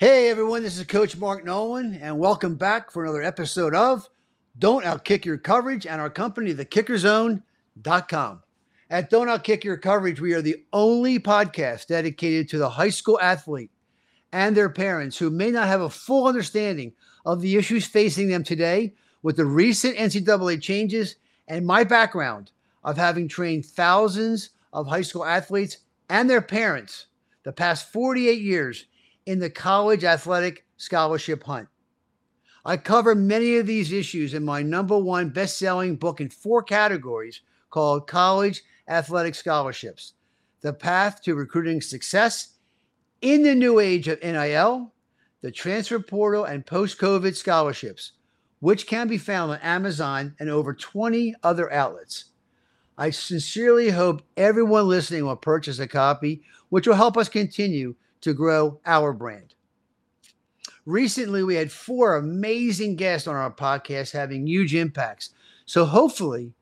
Hey everyone, this is Coach Mark Nolan, and welcome back for another episode of Don't Outkick Your Coverage and our company, thekickerzone.com. At Don't Outkick Your Coverage, we are the only podcast dedicated to the high school athlete and their parents who may not have a full understanding of the issues facing them today with the recent NCAA changes and my background of having trained thousands of high school athletes and their parents the past 48 years in the college athletic scholarship hunt. I cover many of these issues in my number one best selling book in four categories called College Athletic Scholarships The Path to Recruiting Success in the New Age of NIL, the Transfer Portal, and Post COVID Scholarships, which can be found on Amazon and over 20 other outlets. I sincerely hope everyone listening will purchase a copy, which will help us continue to grow our brand. Recently, we had four amazing guests on our podcast having huge impacts. So hopefully,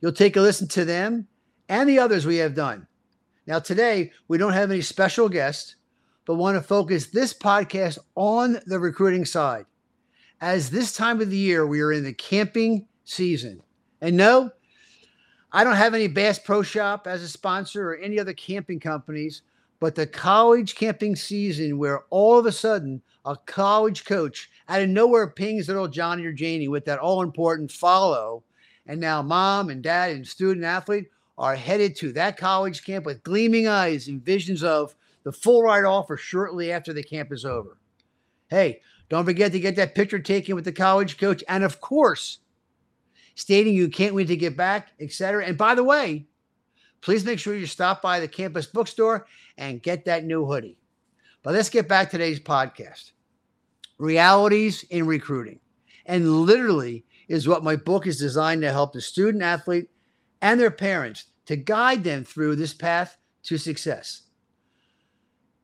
you'll take a listen to them and the others we have done. Now, today, we don't have any special guests, but want to focus this podcast on the recruiting side. As this time of the year, we are in the camping season. And no, I don't have any Bass Pro Shop as a sponsor or any other camping companies, but the college camping season, where all of a sudden a college coach out of nowhere pings little Johnny or Janie with that all important follow, and now mom and dad and student athlete are headed to that college camp with gleaming eyes and visions of the full ride offer shortly after the camp is over. Hey, don't forget to get that picture taken with the college coach, and of course, stating you can't wait to get back, etc. And by the way, please make sure you stop by the campus bookstore and get that new hoodie. But let's get back to today's podcast realities in recruiting. And literally is what my book is designed to help the student athlete and their parents to guide them through this path to success.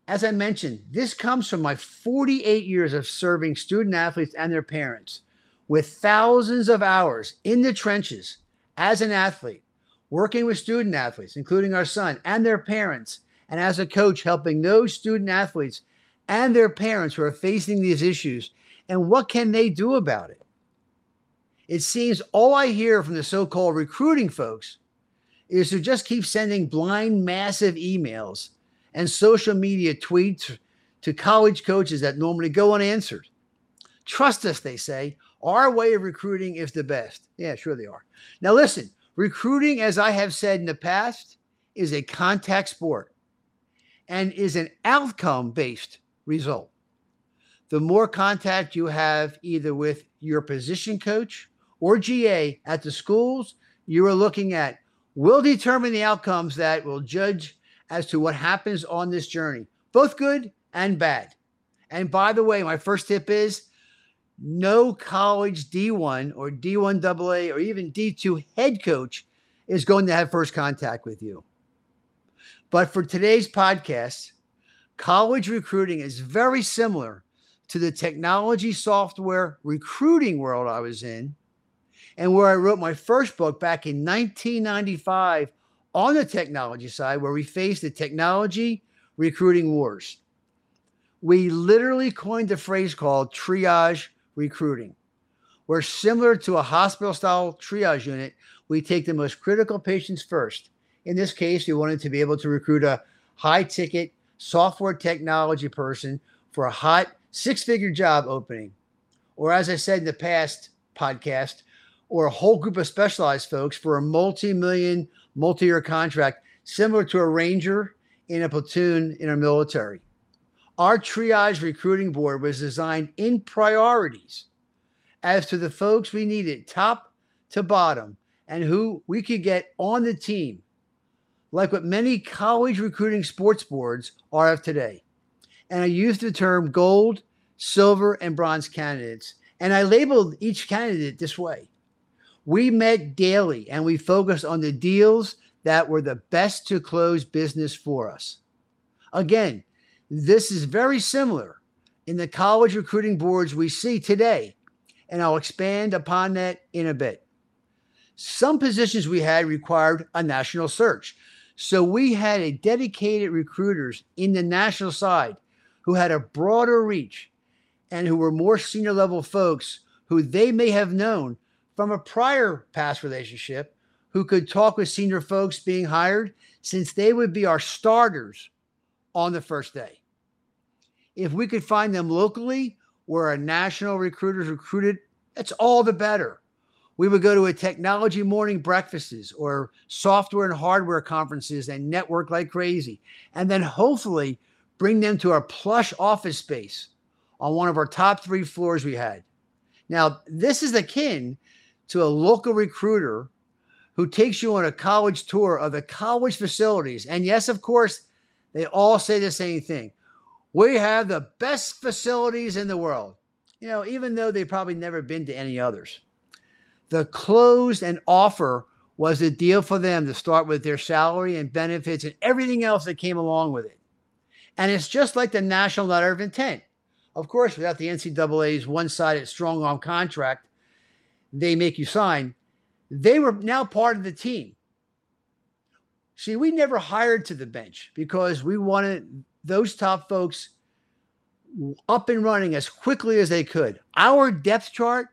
As I mentioned, this comes from my 48 years of serving student athletes and their parents with thousands of hours in the trenches as an athlete, working with student athletes, including our son and their parents, and as a coach, helping those student athletes and their parents who are facing these issues. And what can they do about it? It seems all I hear from the so called recruiting folks is to just keep sending blind, massive emails and social media tweets to college coaches that normally go unanswered. Trust us, they say. Our way of recruiting is the best. Yeah, sure they are. Now, listen, recruiting, as I have said in the past, is a contact sport and is an outcome based result. The more contact you have either with your position coach or GA at the schools you are looking at will determine the outcomes that will judge as to what happens on this journey, both good and bad. And by the way, my first tip is no college D1 or D1 AA or even D2 head coach is going to have first contact with you. But for today's podcast, college recruiting is very similar to the technology software recruiting world I was in, and where I wrote my first book back in 1995 on the technology side, where we faced the technology recruiting wars. We literally coined a phrase called triage recruiting, where similar to a hospital style triage unit, we take the most critical patients first in this case, we wanted to be able to recruit a high ticket software technology person for a hot six figure job opening. Or, as I said in the past podcast, or a whole group of specialized folks for a multi million, multi year contract, similar to a ranger in a platoon in our military. Our triage recruiting board was designed in priorities as to the folks we needed, top to bottom, and who we could get on the team like what many college recruiting sports boards are of today. And I used the term gold, silver, and bronze candidates. And I labeled each candidate this way. We met daily and we focused on the deals that were the best to close business for us. Again, this is very similar in the college recruiting boards we see today, and I'll expand upon that in a bit. Some positions we had required a national search. So we had a dedicated recruiters in the national side who had a broader reach and who were more senior level folks who they may have known from a prior past relationship who could talk with senior folks being hired since they would be our starters on the first day. If we could find them locally where a national recruiter's recruited, that's all the better. We would go to a technology morning breakfasts or software and hardware conferences and network like crazy. And then hopefully bring them to our plush office space on one of our top three floors we had. Now, this is akin to a local recruiter who takes you on a college tour of the college facilities. And yes, of course, they all say the same thing. We have the best facilities in the world, you know, even though they've probably never been to any others. The closed and offer was a deal for them to start with their salary and benefits and everything else that came along with it. And it's just like the national letter of intent. Of course, without the NCAA's one sided strong arm contract, they make you sign. They were now part of the team. See, we never hired to the bench because we wanted those top folks up and running as quickly as they could. Our depth chart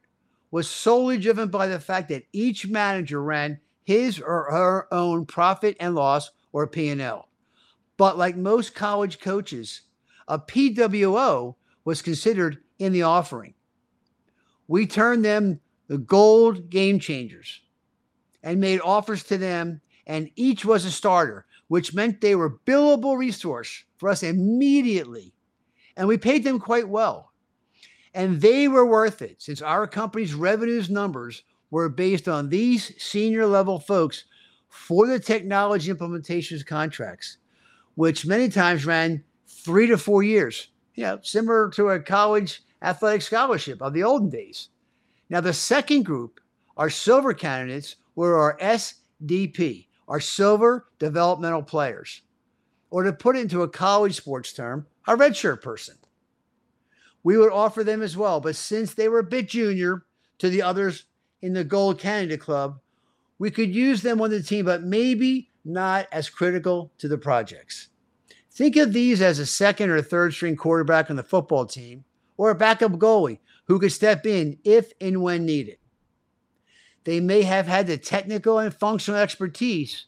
was solely driven by the fact that each manager ran his or her own profit and loss or P&L. But like most college coaches, a PWO was considered in the offering. We turned them the gold game changers and made offers to them and each was a starter, which meant they were billable resource for us immediately. And we paid them quite well. And they were worth it since our company's revenues numbers were based on these senior level folks for the technology implementations contracts, which many times ran three to four years, you know, similar to a college athletic scholarship of the olden days. Now, the second group, our silver candidates, were our SDP, are silver developmental players, or to put into a college sports term, a redshirt person. We would offer them as well, but since they were a bit junior to the others in the Gold Canada Club, we could use them on the team, but maybe not as critical to the projects. Think of these as a second or third string quarterback on the football team or a backup goalie who could step in if and when needed. They may have had the technical and functional expertise,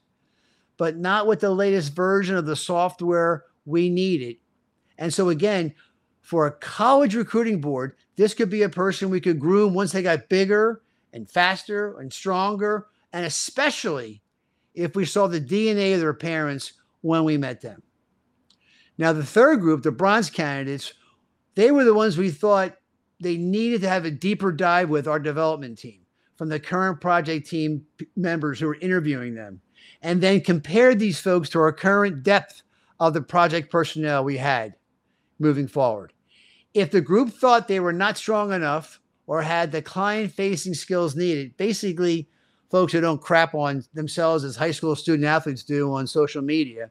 but not with the latest version of the software we needed. And so, again, for a college recruiting board, this could be a person we could groom once they got bigger and faster and stronger, and especially if we saw the DNA of their parents when we met them. Now, the third group, the bronze candidates, they were the ones we thought they needed to have a deeper dive with our development team from the current project team members who are interviewing them, and then compared these folks to our current depth of the project personnel we had moving forward. If the group thought they were not strong enough or had the client facing skills needed, basically, folks who don't crap on themselves as high school student athletes do on social media,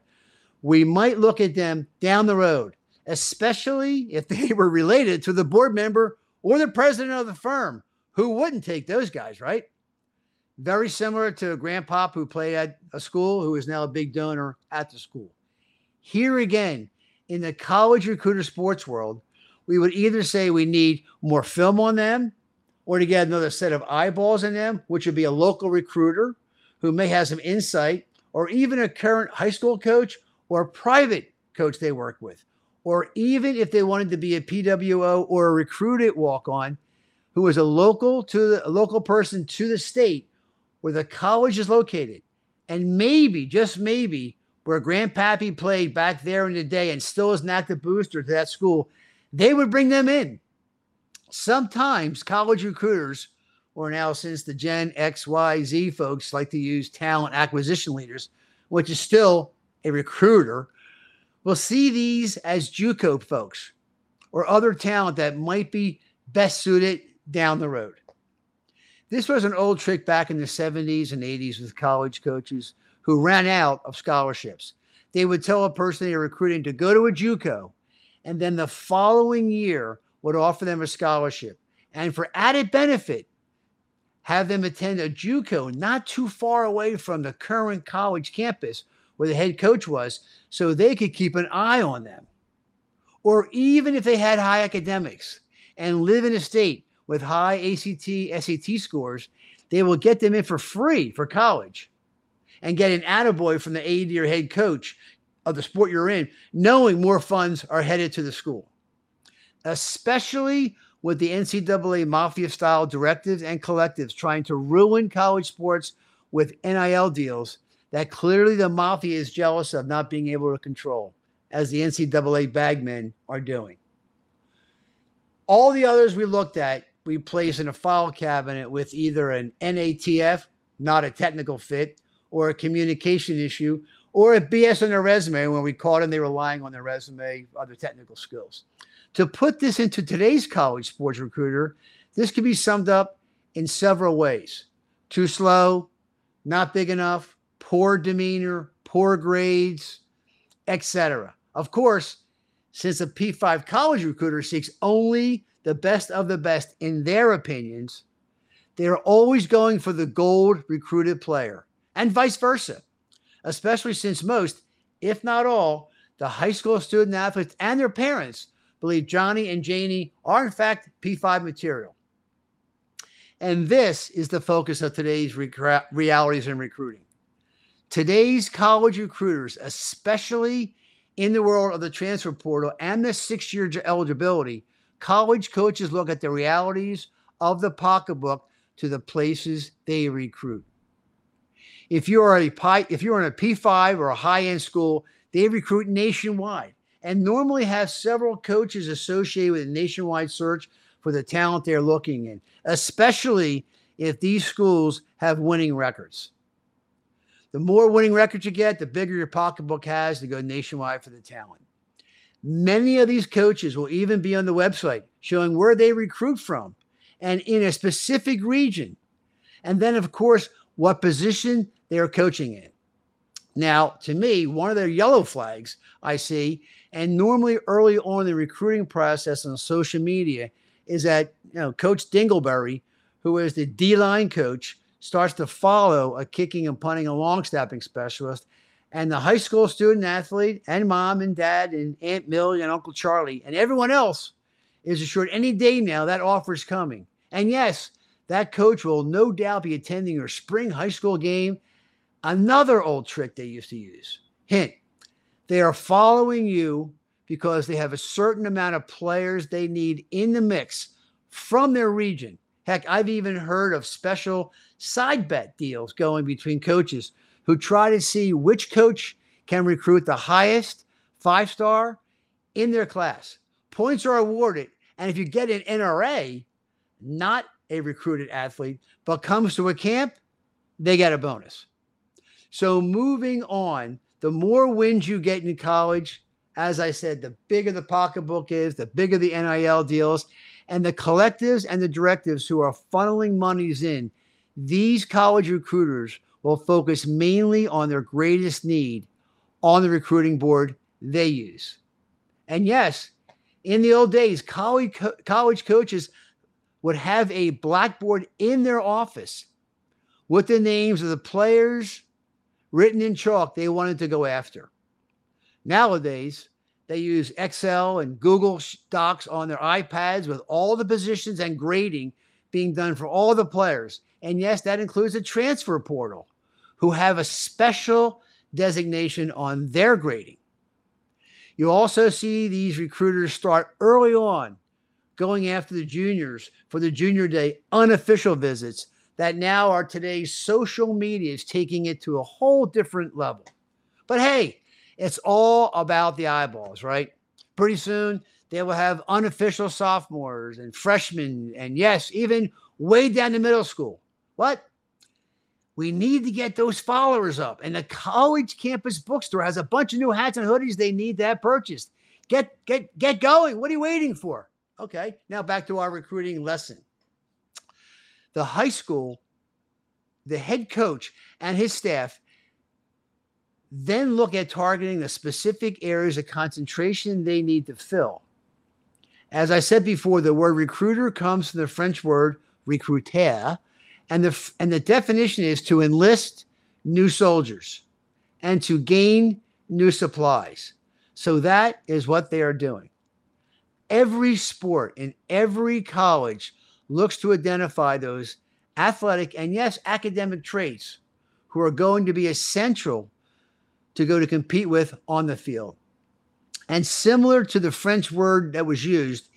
we might look at them down the road, especially if they were related to the board member or the president of the firm who wouldn't take those guys, right? Very similar to a grandpop who played at a school who is now a big donor at the school. Here again, in the college recruiter sports world, we would either say we need more film on them or to get another set of eyeballs in them, which would be a local recruiter who may have some insight, or even a current high school coach or private coach they work with, or even if they wanted to be a PWO or a recruited walk on, who is a local to the, a local person to the state where the college is located, and maybe just maybe where Grandpappy played back there in the day and still is an active booster to that school, they would bring them in. Sometimes college recruiters, or now since the Gen X, Y, Z folks like to use talent acquisition leaders, which is still a recruiter, will see these as JUCO folks or other talent that might be best suited down the road. This was an old trick back in the 70s and 80s with college coaches who ran out of scholarships. They would tell a person they were recruiting to go to a JUCO, and then the following year would offer them a scholarship. And for added benefit, have them attend a JUCO not too far away from the current college campus where the head coach was, so they could keep an eye on them. or even if they had high academics and live in a state with high ACT, SAT scores, they will get them in for free for college and get an attaboy from the AD or head coach of the sport you're in, knowing more funds are headed to the school. Especially with the NCAA mafia style directives and collectives trying to ruin college sports with NIL deals that clearly the mafia is jealous of not being able to control, as the NCAA bagmen are doing. All the others we looked at, we place in a file cabinet with either an NATF, not a technical fit, or a communication issue, or a BS on their resume when we caught them, they were lying on their resume, other technical skills. To put this into today's college sports recruiter, this could be summed up in several ways too slow, not big enough, poor demeanor, poor grades, etc. Of course, since a P5 college recruiter seeks only the best of the best in their opinions, they are always going for the gold recruited player and vice versa, especially since most, if not all, the high school student athletes and their parents believe Johnny and Janie are, in fact, P5 material. And this is the focus of today's realities in recruiting. Today's college recruiters, especially in the world of the transfer portal and the six year eligibility, college coaches look at the realities of the pocketbook to the places they recruit. If you're a if you're in a P5 or a high end school, they recruit nationwide and normally have several coaches associated with a nationwide search for the talent they're looking in, especially if these schools have winning records. The more winning records you get, the bigger your pocketbook has to go nationwide for the talent. Many of these coaches will even be on the website showing where they recruit from and in a specific region. And then, of course, what position they are coaching in. Now, to me, one of their yellow flags I see, and normally early on the recruiting process on social media, is that you know Coach Dingleberry, who is the D line coach, starts to follow a kicking and punting and long snapping specialist, and the high school student athlete and mom and dad and Aunt Millie and Uncle Charlie and everyone else is assured any day now that offer is coming. And yes, that coach will no doubt be attending your spring high school game. Another old trick they used to use. Hint they are following you because they have a certain amount of players they need in the mix from their region. Heck, I've even heard of special side bet deals going between coaches who try to see which coach can recruit the highest five star in their class. Points are awarded. And if you get an NRA, not a recruited athlete, but comes to a camp, they get a bonus. So moving on the more wins you get in college, as I said, the bigger the pocketbook is, the bigger the NIL deals, and the collectives and the directives who are funneling monies in, these college recruiters will focus mainly on their greatest need on the recruiting board they use. And yes, in the old days, college, co- college coaches would have a blackboard in their office with the names of the players written in chalk they wanted to go after. Nowadays, they use Excel and Google Docs on their iPads with all the positions and grading being done for all the players. And yes, that includes a transfer portal who have a special designation on their grading. You also see these recruiters start early on going after the juniors for the junior day unofficial visits that now are today's social media is taking it to a whole different level. But hey, it's all about the eyeballs, right? Pretty soon they will have unofficial sophomores and freshmen, and yes, even way down to middle school. What? We need to get those followers up. And the college campus bookstore has a bunch of new hats and hoodies they need to have purchased. Get get get going. What are you waiting for? Okay, now back to our recruiting lesson the high school, the head coach and his staff then look at targeting the specific areas of concentration they need to fill. As I said before, the word recruiter comes from the French word recruter, and the, and the definition is to enlist new soldiers and to gain new supplies. So that is what they are doing. every sport in every college looks to identify those athletic and yes, academic traits who are going to be essential to go to compete with on the field. And similar to the French word that was used,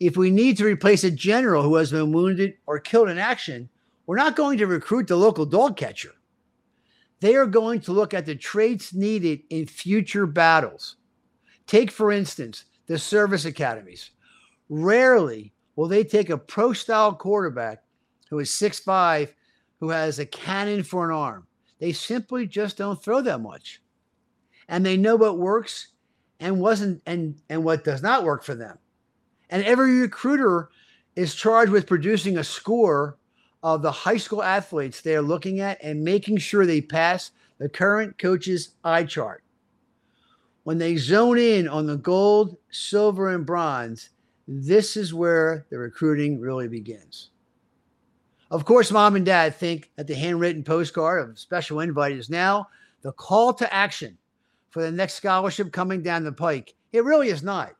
if we need to replace a general who has been wounded or killed in action, we're not going to recruit the local dog catcher. They are going to look at the traits needed in future battles. Take, for instance, the service academies. Rarely will they take a pro style quarterback who is 6'5, who has a cannon for an arm. They simply just don't throw that much. And they know what works and wasn't and and what does not work for them. And every recruiter is charged with producing a score of the high school athletes they're looking at and making sure they pass the current coach's eye chart. When they zone in on the gold, silver, and bronze, this is where the recruiting really begins. Of course, mom and dad think that the handwritten postcard of special invite is now the call to action for the next scholarship coming down the pike. It really is not.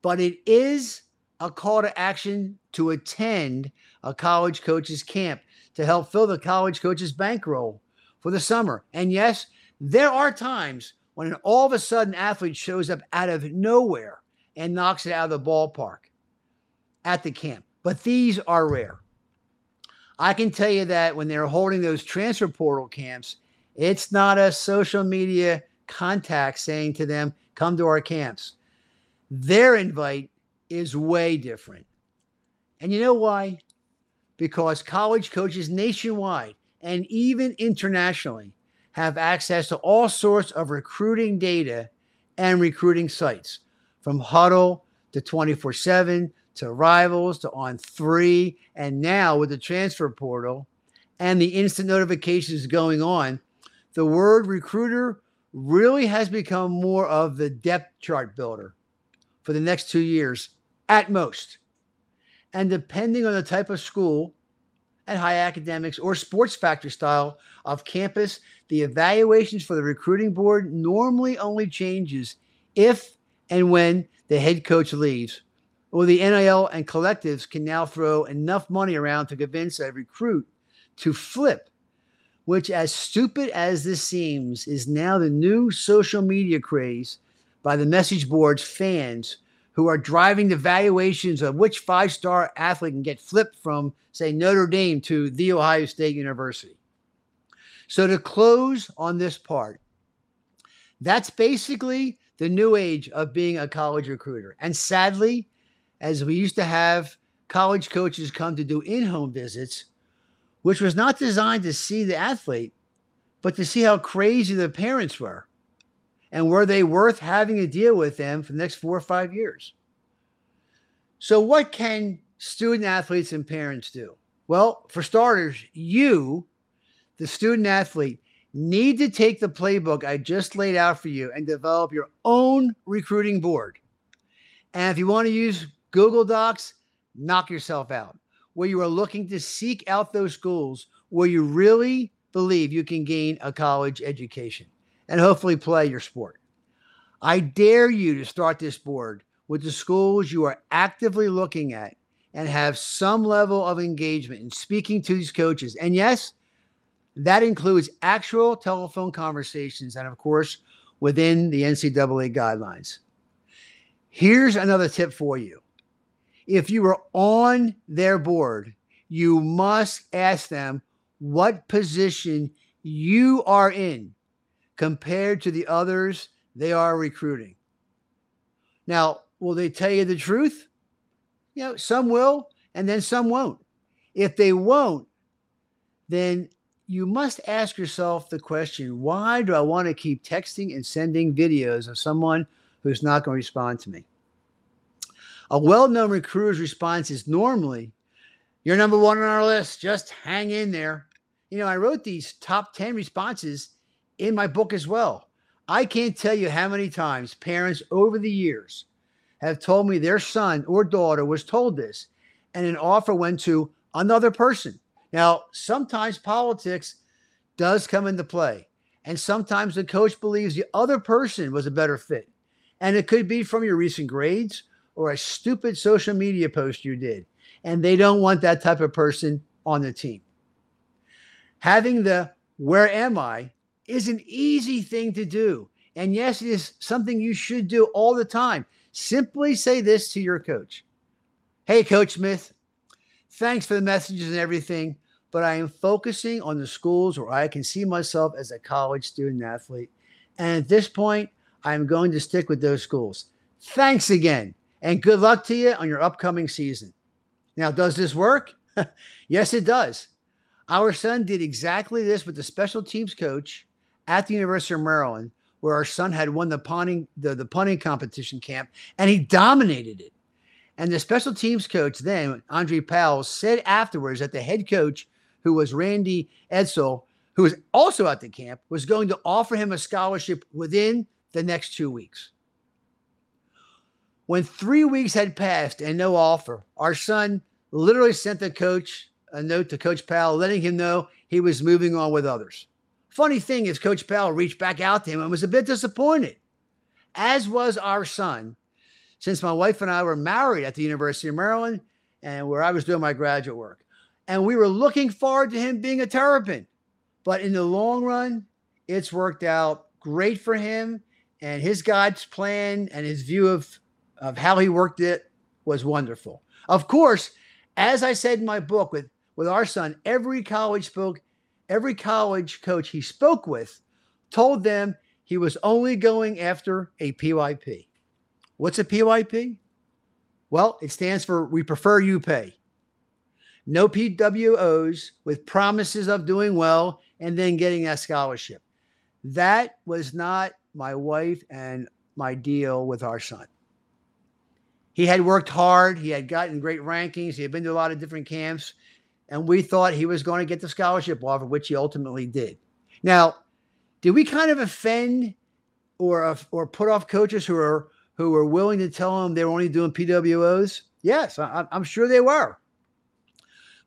But it is a call to action to attend a college coach's camp to help fill the college coach's bankroll for the summer. And yes, there are times when all of a sudden athlete shows up out of nowhere and knocks it out of the ballpark at the camp. But these are rare. I can tell you that when they're holding those transfer portal camps, it's not a social media contact saying to them, come to our camps. Their invite is way different. And you know why? Because college coaches nationwide and even internationally have access to all sorts of recruiting data and recruiting sites from Hudl to 24 7 to Rivals to On3, and now with the transfer portal and the instant notifications going on, the word recruiter really has become more of the depth chart builder for the next two years at most. And depending on the type of school and high academics or sports factory style of campus, the evaluations for the recruiting board normally only changes if and when the head coach leaves. Or the NIL and collectives can now throw enough money around to convince a recruit to flip which, as stupid as this seems, is now the new social media craze by the message boards fans who are driving the valuations of which five star athlete can get flipped from, say, Notre Dame to The Ohio State University. So, to close on this part, that's basically the new age of being a college recruiter. And sadly, as we used to have college coaches come to do in home visits, which was not designed to see the athlete, but to see how crazy the parents were and were they worth having to deal with them for the next four or five years. So, what can student athletes and parents do? Well, for starters, you, the student athlete, need to take the playbook I just laid out for you and develop your own recruiting board. And if you want to use Google Docs, knock yourself out where you are looking to seek out those schools where you really believe you can gain a college education and hopefully play your sport. I dare you to start this board with the schools you are actively looking at and have some level of engagement in speaking to these coaches. And yes, that includes actual telephone conversations and, of course, within the NCAA guidelines. Here's another tip for you if you are on their board, you must ask them what position you are in compared to the others they are recruiting. Now, will they tell you the truth? You know, some will, and then some won't. If they won't, then you must ask yourself the question why do I want to keep texting and sending videos of someone who's not going to respond to me? A well known recruiter's response is normally, You're number one on our list. Just hang in there. You know, I wrote these top 10 responses in my book as well. I can't tell you how many times parents over the years have told me their son or daughter was told this, and an offer went to another person. Now, sometimes politics does come into play, and sometimes the coach believes the other person was a better fit. And it could be from your recent grades or a stupid social media post you did. And they don't want that type of person on the team. Having the where am I is an easy thing to do. And yes, it is something you should do all the time. Simply say this to your coach Hey, Coach Smith, thanks for the messages and everything, but I am focusing on the schools where I can see myself as a college student athlete. And at this point, I'm going to stick with those schools. Thanks again, and good luck to you on your upcoming season. Now, does this work? yes, it does. Our son did exactly this with the special teams coach at the University of Maryland, where our son had won the punting the, the punting competition camp, and he dominated it. And the special teams coach then, Andre Powell, said afterwards that the head coach, who was Randy Edsall, who was also at the camp, was going to offer him a scholarship within the next two weeks. When three weeks had passed and no offer, our son literally sent the coach a note to Coach Powell letting him know he was moving on with others. Funny thing is, Coach Powell reached back out to him and was a bit disappointed, as was our son, since my wife and I were married at the University of Maryland and where I was doing my graduate work. And we were looking forward to him being a Terrapin. But in the long run, it's worked out great for him. And his God's plan and his view of, of how he worked it was wonderful. Of course, as I said in my book with, with our son, every college spoke, every college coach he spoke with told them he was only going after a PYP. What's a PYP? Well, it stands for We Prefer You Pay. No PWOs with promises of doing well and then getting that scholarship. That was not my wife and my deal with our son. He had worked hard, he had gotten great rankings, he had been to a lot of different camps, and we thought he was going to get the scholarship offer, which he ultimately did. Now, did we kind of offend or or put off coaches who are who were willing to tell him they were only doing PWOs? Yes, I, I'm sure they were.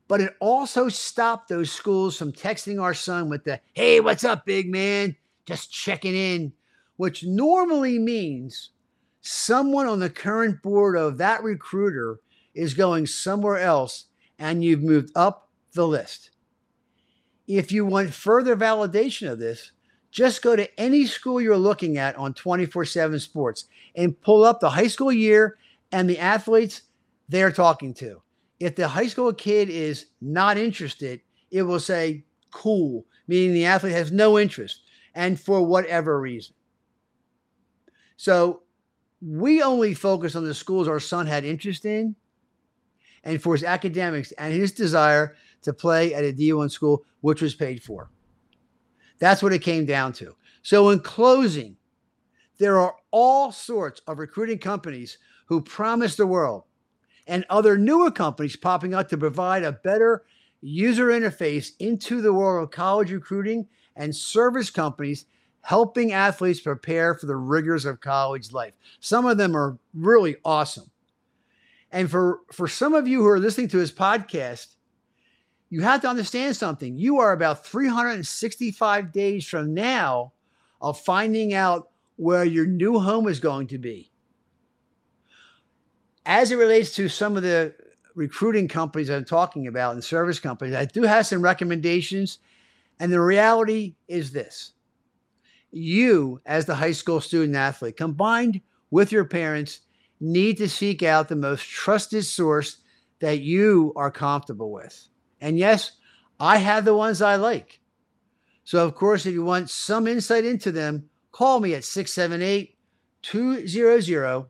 But it also stopped those schools from texting our son with the, hey, what's up, big man? Just checking in, which normally means someone on the current board of that recruiter is going somewhere else and you've moved up the list. If you want further validation of this, just go to any school you're looking at on 24 7 sports and pull up the high school year and the athletes they're talking to. If the high school kid is not interested, it will say cool, meaning the athlete has no interest and for whatever reason. So we only focus on the schools our son had interest in and for his academics and his desire to play at a D1 school, which was paid for. That's what it came down to. So, in closing, there are all sorts of recruiting companies who promise the world and other newer companies popping up to provide a better user interface into the world of college recruiting and service companies helping athletes prepare for the rigors of college life. Some of them are really awesome. And for, for some of you who are listening to this podcast, you have to understand something. You are about 365 days from now of finding out where your new home is going to be as it relates to some of the recruiting companies I'm talking about and service companies, I do have some recommendations. And the reality is this you, as the high school student athlete, combined with your parents, need to seek out the most trusted source that you are comfortable with. And yes, I have the ones I like. So, of course, if you want some insight into them, call me at 678 200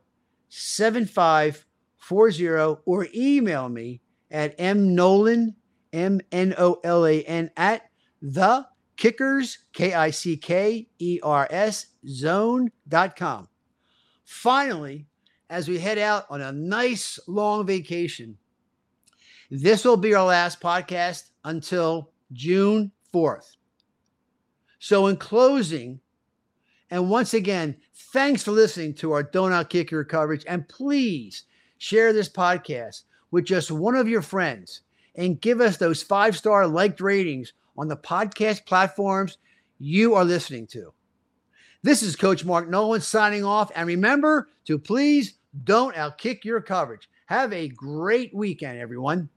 7540 or email me at mnolan, M N O L A N, at the kickers, K I C K E R S, zone.com. Finally, as we head out on a nice long vacation, this will be our last podcast until June 4th. So, in closing, and once again, thanks for listening to our Don't Outkick Your coverage. And please share this podcast with just one of your friends and give us those five star liked ratings on the podcast platforms you are listening to. This is Coach Mark Nolan signing off. And remember to please Don't outkick your coverage. Have a great weekend, everyone.